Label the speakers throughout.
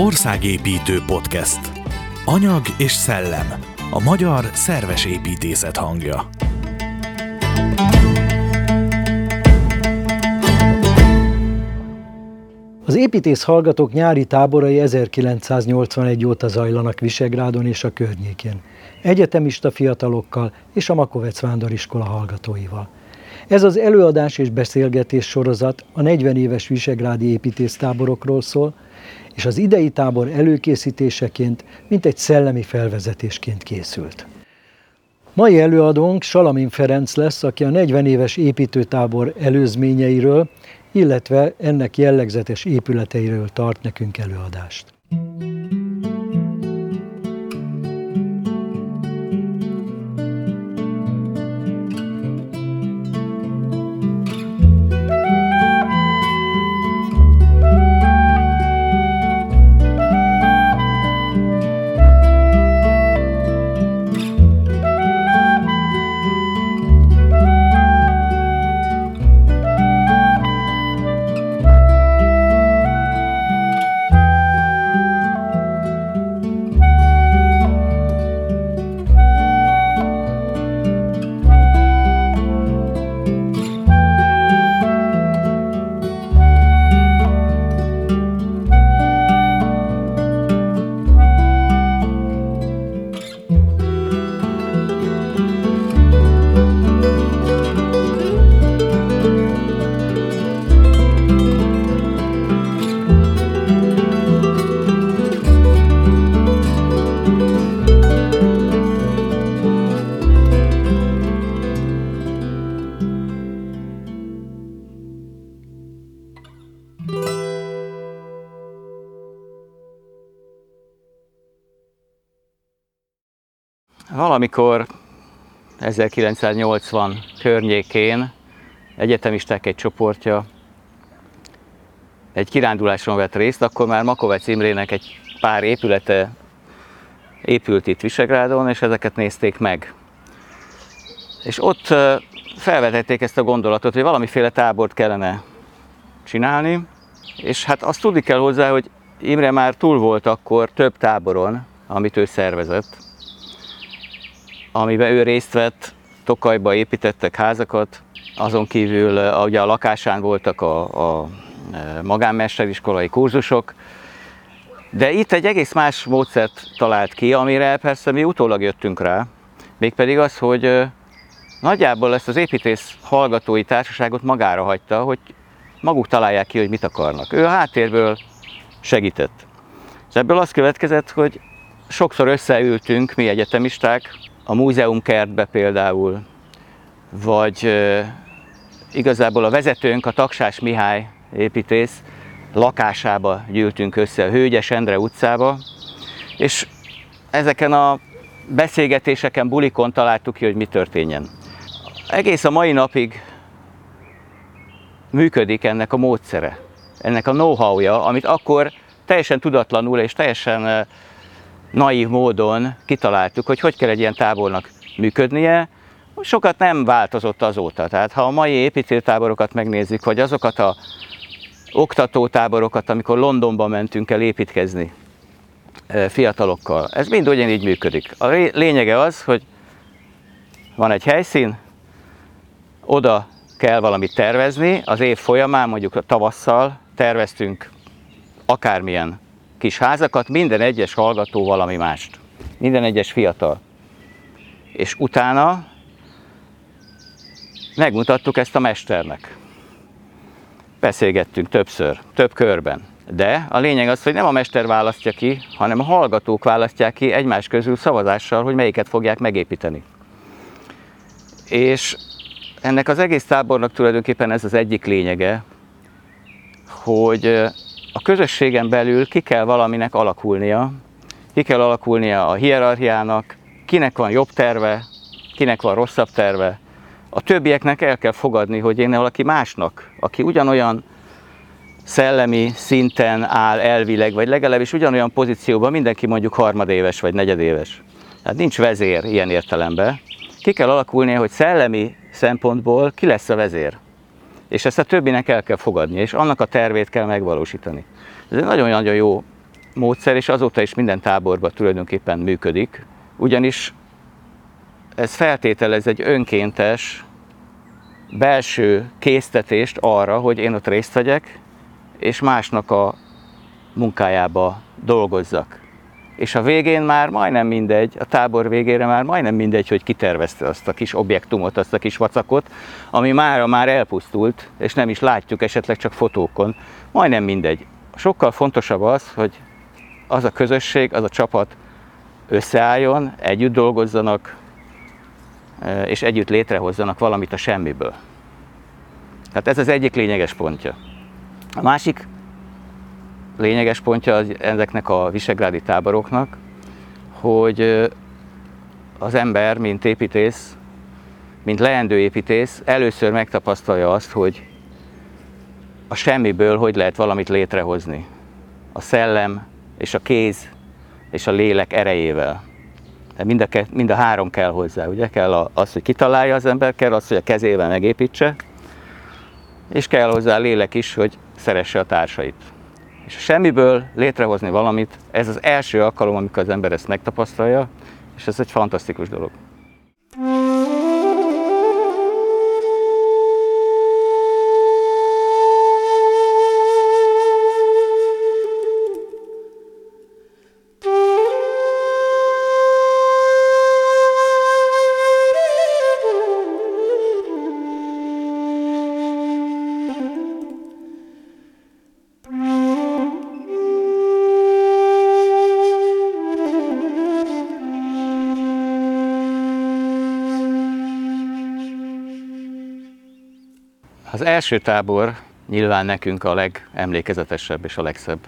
Speaker 1: Országépítő podcast. Anyag és szellem. A magyar szerves építészet hangja.
Speaker 2: Az építész hallgatók nyári táborai 1981 óta zajlanak Visegrádon és a környékén, egyetemista fiatalokkal és a Makovec Vándoriskola hallgatóival. Ez az előadás és beszélgetés sorozat a 40 éves visegrádi építésztáborokról szól, és az idei tábor előkészítéseként, mint egy szellemi felvezetésként készült. Mai előadónk Salamin Ferenc lesz, aki a 40 éves építőtábor előzményeiről, illetve ennek jellegzetes épületeiről tart nekünk előadást.
Speaker 3: Valamikor 1980 környékén egyetemisták egy csoportja egy kiránduláson vett részt, akkor már Makovec Imrének egy pár épülete épült itt Visegrádon, és ezeket nézték meg. És ott felvetették ezt a gondolatot, hogy valamiféle tábort kellene csinálni, és hát azt tudni kell hozzá, hogy Imre már túl volt akkor több táboron, amit ő szervezett, amiben ő részt vett, Tokajba építettek házakat, azon kívül ugye a lakásán voltak a, a magánmesteriskolai kurzusok, de itt egy egész más módszert talált ki, amire persze mi utólag jöttünk rá, mégpedig az, hogy nagyjából ezt az építész hallgatói társaságot magára hagyta, hogy maguk találják ki, hogy mit akarnak. Ő a háttérből segített. És ebből az következett, hogy sokszor összeültünk mi egyetemisták, a múzeumkertbe például, vagy igazából a vezetőnk, a Taksás Mihály építész lakásába gyűltünk össze, a Hőgyes Endre utcába, és ezeken a beszélgetéseken, bulikon találtuk ki, hogy mi történjen. Egész a mai napig működik ennek a módszere, ennek a know-how-ja, amit akkor teljesen tudatlanul és teljesen naív módon kitaláltuk, hogy hogy kell egy ilyen tábornak működnie. Sokat nem változott azóta. Tehát ha a mai építőtáborokat megnézzük, vagy azokat a oktatótáborokat, amikor Londonba mentünk el építkezni fiatalokkal, ez mind ugyanígy működik. A lényege az, hogy van egy helyszín, oda kell valamit tervezni, az év folyamán, mondjuk a tavasszal terveztünk akármilyen kis házakat, minden egyes hallgató valami mást. Minden egyes fiatal. És utána megmutattuk ezt a mesternek. Beszélgettünk többször, több körben. De a lényeg az, hogy nem a mester választja ki, hanem a hallgatók választják ki egymás közül szavazással, hogy melyiket fogják megépíteni. És ennek az egész tábornak tulajdonképpen ez az egyik lényege, hogy a közösségen belül ki kell valaminek alakulnia, ki kell alakulnia a hierarchiának, kinek van jobb terve, kinek van rosszabb terve. A többieknek el kell fogadni, hogy én valaki másnak, aki ugyanolyan szellemi szinten áll elvileg, vagy legalábbis ugyanolyan pozícióban, mindenki mondjuk harmadéves vagy negyedéves. Tehát nincs vezér ilyen értelemben. Ki kell alakulnia, hogy szellemi szempontból ki lesz a vezér. És ezt a többinek el kell fogadni, és annak a tervét kell megvalósítani. Ez egy nagyon-nagyon jó módszer, és azóta is minden táborban tulajdonképpen működik, ugyanis ez feltételez egy önkéntes belső késztetést arra, hogy én ott részt vegyek, és másnak a munkájába dolgozzak. És a végén már majdnem mindegy, a tábor végére már majdnem mindegy, hogy kitervezte azt a kis objektumot, azt a kis vacakot, ami mára már elpusztult, és nem is látjuk esetleg csak fotókon. Majdnem mindegy. Sokkal fontosabb az, hogy az a közösség, az a csapat összeálljon, együtt dolgozzanak, e, és együtt létrehozzanak valamit a semmiből. Tehát ez az egyik lényeges pontja. A másik lényeges pontja az ezeknek a visegrádi táboroknak, hogy az ember, mint építész, mint leendő építész, először megtapasztalja azt, hogy a semmiből hogy lehet valamit létrehozni. A szellem és a kéz és a lélek erejével. De mind, a, mind a három kell hozzá, ugye? Kell az, hogy kitalálja az ember, kell az, hogy a kezével megépítse, és kell hozzá a lélek is, hogy szeresse a társait. És a semmiből létrehozni valamit, ez az első alkalom, amikor az ember ezt megtapasztalja, és ez egy fantasztikus dolog. Az első tábor nyilván nekünk a legemlékezetesebb és a legszebb.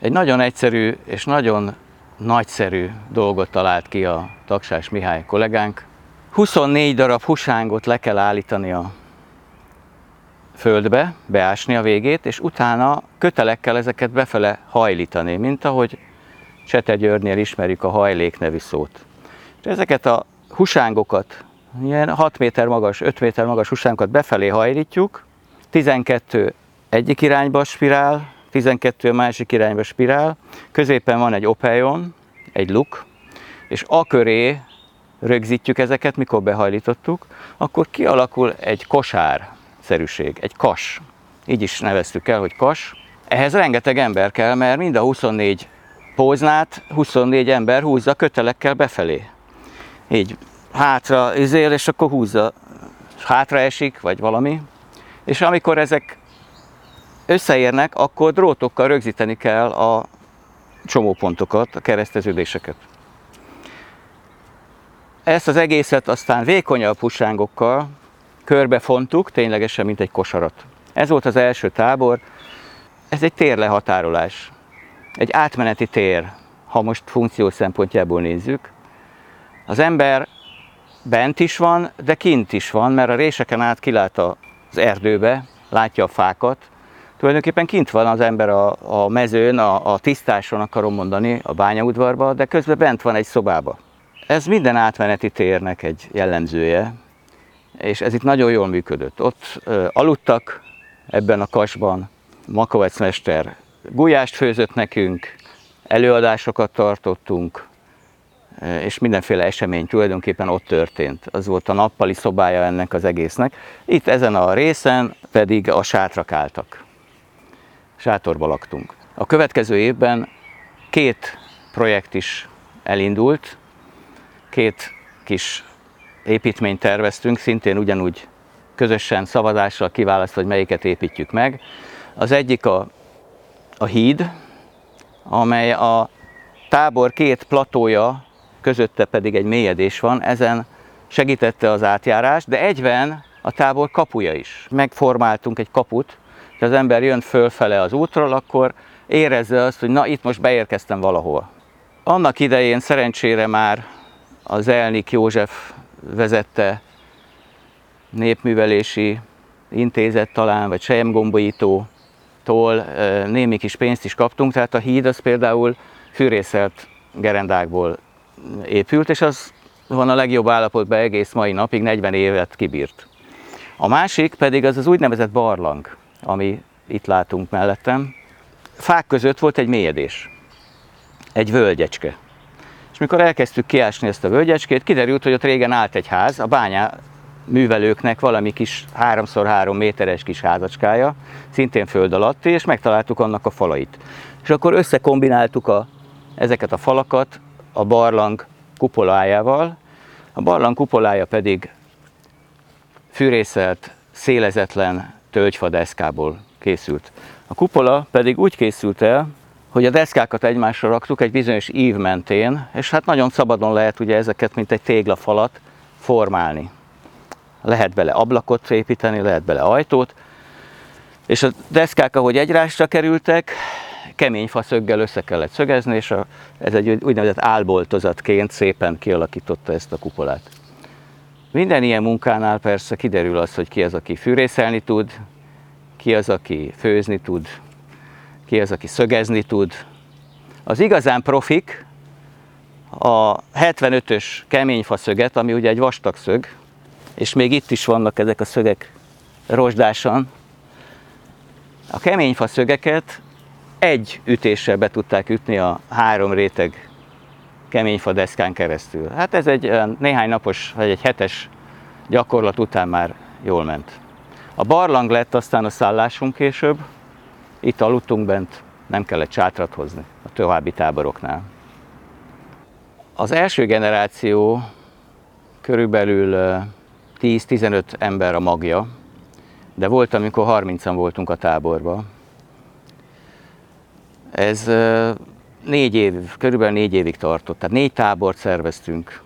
Speaker 3: Egy nagyon egyszerű és nagyon nagyszerű dolgot talált ki a Taksás Mihály kollégánk. 24 darab husángot le kell állítani a földbe, beásni a végét, és utána kötelekkel ezeket befele hajlítani, mint ahogy Csete Györgynél ismerjük a hajlék nevű szót. És ezeket a husángokat, ilyen 6 méter magas, 5 méter magas husángokat befelé hajlítjuk, 12 egyik irányba spirál, 12 a másik irányba spirál, középen van egy opeljon, egy luk, és a köré rögzítjük ezeket, mikor behajlítottuk, akkor kialakul egy kosár-szerűség, egy kas. Így is neveztük el, hogy kas. Ehhez rengeteg ember kell, mert mind a 24 póznát 24 ember húzza kötelekkel befelé. Így hátra izél, és akkor húzza, hátra esik, vagy valami, és amikor ezek összeérnek, akkor drótokkal rögzíteni kell a csomópontokat, a kereszteződéseket. Ezt az egészet aztán vékonyabb husángokkal körbefontuk, ténylegesen, mint egy kosarat. Ez volt az első tábor. Ez egy térlehatárolás. Egy átmeneti tér, ha most funkció szempontjából nézzük. Az ember bent is van, de kint is van, mert a réseken át kilát a az erdőbe, látja a fákat, tulajdonképpen kint van az ember a, a mezőn, a, a tisztáson akarom mondani, a bányaudvarba, de közben bent van egy szobába. Ez minden átmeneti térnek egy jellemzője, és ez itt nagyon jól működött. Ott ö, aludtak ebben a kasban, Makovec mester gulyást főzött nekünk, előadásokat tartottunk, és mindenféle esemény tulajdonképpen ott történt. Az volt a nappali szobája ennek az egésznek. Itt ezen a részen pedig a sátrak álltak. Sátorba laktunk. A következő évben két projekt is elindult, két kis építményt terveztünk, szintén ugyanúgy közösen szavazással kiválasztva, hogy melyiket építjük meg. Az egyik a, a híd, amely a tábor két platója közötte pedig egy mélyedés van, ezen segítette az átjárás, de egyben a tábor kapuja is. Megformáltunk egy kaput, ha az ember jön fölfele az útról, akkor érezze azt, hogy na itt most beérkeztem valahol. Annak idején szerencsére már az Elnik József vezette népművelési intézet talán, vagy sejemgombolítótól némi kis pénzt is kaptunk, tehát a híd az például fűrészelt gerendákból épült, és az van a legjobb állapotban egész mai napig, 40 évet kibírt. A másik pedig az az úgynevezett barlang, ami itt látunk mellettem. Fák között volt egy mélyedés. egy völgyecske. És mikor elkezdtük kiásni ezt a völgyecskét, kiderült, hogy ott régen állt egy ház, a bányá művelőknek valami kis 3x3 méteres kis házacskája, szintén föld alatti, és megtaláltuk annak a falait. És akkor összekombináltuk a, ezeket a falakat a barlang kupolájával, a barlang kupolája pedig fűrészelt, szélezetlen tölgyfa deszkából készült. A kupola pedig úgy készült el, hogy a deszkákat egymásra raktuk egy bizonyos ív mentén, és hát nagyon szabadon lehet ugye ezeket, mint egy téglafalat formálni. Lehet bele ablakot építeni, lehet bele ajtót, és a deszkák, ahogy egyrásra kerültek, kemény faszöggel össze kellett szögezni, és a, ez egy úgynevezett álboltozatként szépen kialakította ezt a kupolát. Minden ilyen munkánál persze kiderül az, hogy ki az, aki fűrészelni tud, ki az, aki főzni tud, ki az, aki szögezni tud. Az igazán profik a 75-ös keményfa szöget, ami ugye egy vastag szög, és még itt is vannak ezek a szögek rozsdásan. A keményfa szögeket egy ütéssel be tudták ütni a három réteg keményfa deszkán keresztül. Hát ez egy néhány napos, vagy egy hetes gyakorlat után már jól ment. A barlang lett aztán a szállásunk később, itt aludtunk bent, nem kellett csátrat hozni a további táboroknál. Az első generáció körülbelül 10-15 ember a magja, de volt, amikor 30-an voltunk a táborban. Ez négy év, körülbelül négy évig tartott, tehát négy tábort szerveztünk.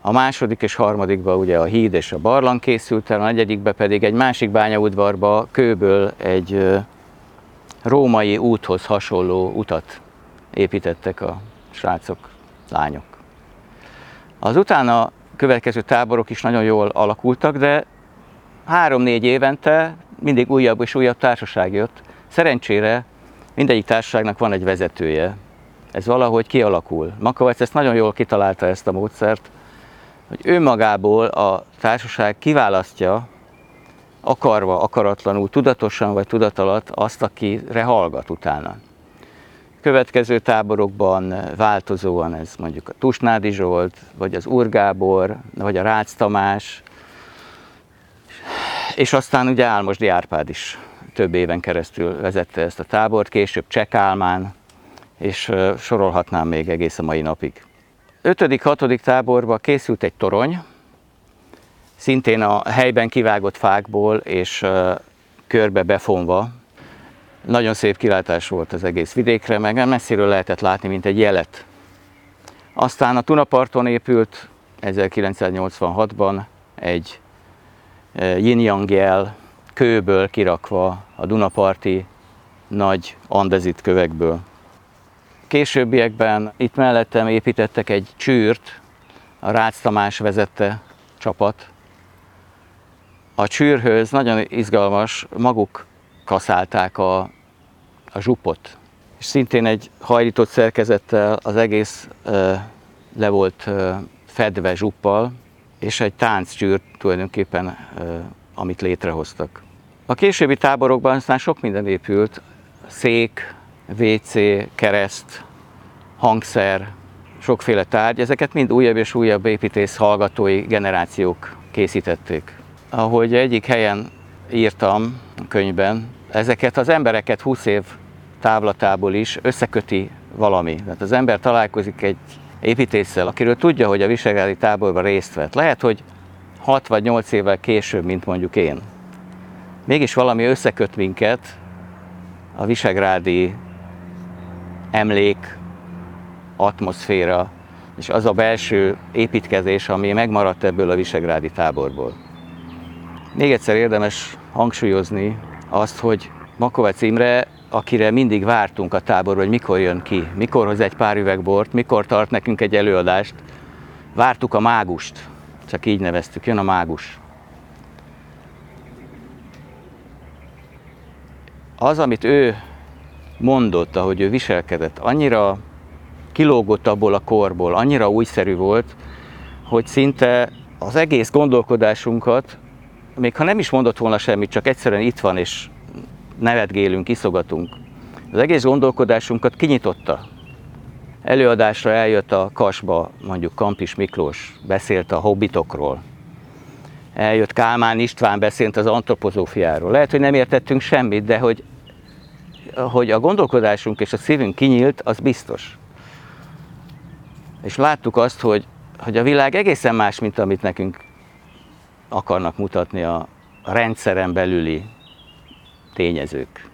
Speaker 3: A második és harmadikban ugye a híd és a barlang készült el, a negyedikbe pedig egy másik bányaudvarba kőből egy római úthoz hasonló utat építettek a srácok, lányok. Az utána következő táborok is nagyon jól alakultak, de három-négy évente mindig újabb és újabb társaság jött. Szerencsére mindegyik társaságnak van egy vezetője. Ez valahogy kialakul. Makovec ezt nagyon jól kitalálta ezt a módszert, hogy ő magából a társaság kiválasztja akarva, akaratlanul, tudatosan vagy tudat azt, akire hallgat utána. Következő táborokban változóan ez mondjuk a Tusnádi Zsolt, vagy az Urgábor, vagy a Rácz Tamás, és aztán ugye Álmosdi Árpád is több éven keresztül vezette ezt a tábort, később Csekálmán, és sorolhatnám még egész a mai napig. Ötödik, hatodik táborban készült egy torony, szintén a helyben kivágott fákból és körbe befonva. Nagyon szép kilátás volt az egész vidékre, meg messziről lehetett látni, mint egy jelet. Aztán a Tunaparton épült 1986-ban egy yin jel kőből kirakva a Dunaparti nagy andezit kövekből. Későbbiekben itt mellettem építettek egy csűrt, a Rácz Tamás vezette csapat, a csűrhöz nagyon izgalmas, maguk kaszálták a, a zsupot. És szintén egy hajlított szerkezettel az egész e, le volt e, fedve zsuppal, és egy tánccsűr tulajdonképpen, e, amit létrehoztak. A későbbi táborokban aztán sok minden épült, szék, WC, kereszt, hangszer, sokféle tárgy, ezeket mind újabb és újabb építész hallgatói generációk készítették ahogy egyik helyen írtam a könyvben, ezeket az embereket 20 év távlatából is összeköti valami. Tehát az ember találkozik egy építéssel, akiről tudja, hogy a visegrádi táborban részt vett. Lehet, hogy 6 vagy 8 évvel később, mint mondjuk én. Mégis valami összeköt minket a visegrádi emlék, atmoszféra, és az a belső építkezés, ami megmaradt ebből a visegrádi táborból. Még egyszer érdemes hangsúlyozni azt, hogy Makovec Imre, akire mindig vártunk a táborban, hogy mikor jön ki, mikor hoz egy pár üveg bort, mikor tart nekünk egy előadást, vártuk a mágust, csak így neveztük, jön a mágus. Az, amit ő mondott, ahogy ő viselkedett, annyira kilógott abból a korból, annyira újszerű volt, hogy szinte az egész gondolkodásunkat még ha nem is mondott volna semmit, csak egyszerűen itt van, és nevetgélünk, iszogatunk. Az egész gondolkodásunkat kinyitotta. előadásra eljött a Kasba, mondjuk Kampis Miklós, beszélt a hobbitokról, eljött Kálmán István, beszélt az antropozófiáról. Lehet, hogy nem értettünk semmit, de hogy, hogy a gondolkodásunk és a szívünk kinyílt, az biztos. És láttuk azt, hogy, hogy a világ egészen más, mint amit nekünk akarnak mutatni a rendszeren belüli tényezők.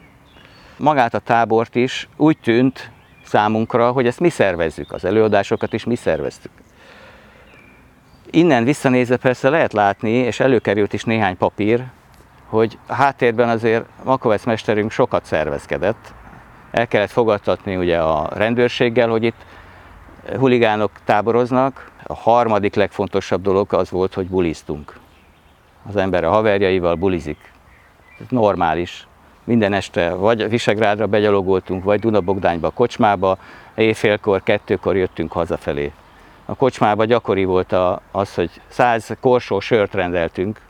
Speaker 3: Magát a tábort is úgy tűnt számunkra, hogy ezt mi szervezzük, az előadásokat is mi szerveztük. Innen visszanézve persze lehet látni, és előkerült is néhány papír, hogy a háttérben azért Makovec mesterünk sokat szervezkedett. El kellett fogadtatni ugye a rendőrséggel, hogy itt huligánok táboroznak. A harmadik legfontosabb dolog az volt, hogy buliztunk. Az ember a haverjaival bulizik. Ez normális. Minden este vagy Visegrádra begyalogoltunk, vagy Dunabogdányba, kocsmába, éjfélkor, kettőkor jöttünk hazafelé. A kocsmába gyakori volt az, hogy száz korsó sört rendeltünk,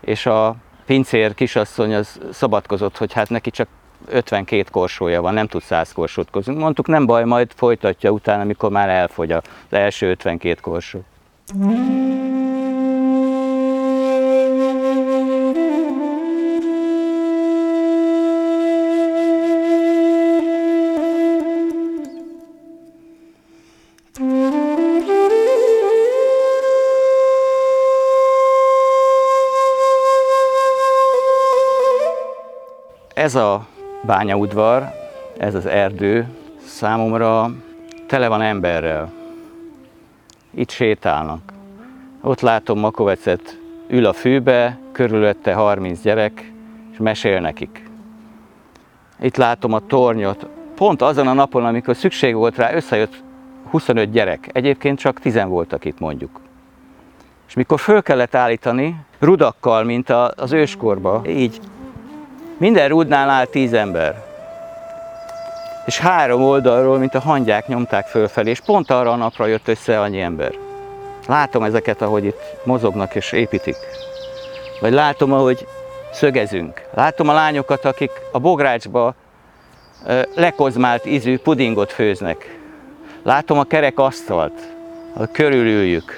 Speaker 3: és a pincér kisasszony az szabadkozott, hogy hát neki csak 52 korsója van, nem tud 100 korsót kozunk. Mondtuk, nem baj, majd folytatja utána, amikor már elfogy az első 52 korsó. Ez a bányaudvar, ez az erdő számomra tele van emberrel. Itt sétálnak. Ott látom Makovecet, ül a fűbe, körülötte 30 gyerek, és mesél nekik. Itt látom a tornyot. Pont azon a napon, amikor szükség volt rá, összejött 25 gyerek. Egyébként csak 10 voltak itt mondjuk. És mikor föl kellett állítani, rudakkal, mint az őskorba, így minden rúdnál áll tíz ember. És három oldalról, mint a hangyák nyomták fölfelé, és pont arra a napra jött össze annyi ember. Látom ezeket, ahogy itt mozognak és építik. Vagy látom, ahogy szögezünk. Látom a lányokat, akik a bográcsba lekozmált ízű pudingot főznek. Látom a kerek asztalt, ahol körülüljük,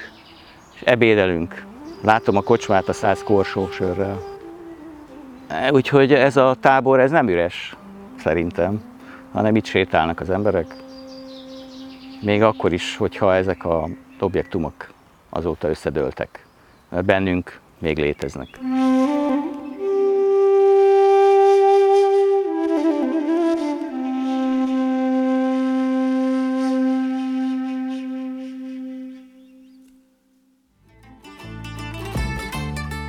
Speaker 3: és ebédelünk. Látom a kocsmát a száz korsó sörrel. Úgyhogy ez a tábor, ez nem üres, szerintem, hanem itt sétálnak az emberek. Még akkor is, hogyha ezek a objektumok azóta összedőltek. Bennünk még léteznek.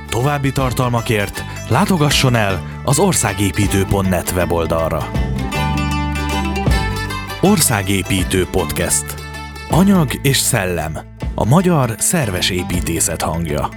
Speaker 1: További tartalmakért látogasson el az országépítő.net weboldalra. Országépítő Podcast. Anyag és szellem. A magyar szerves építészet hangja.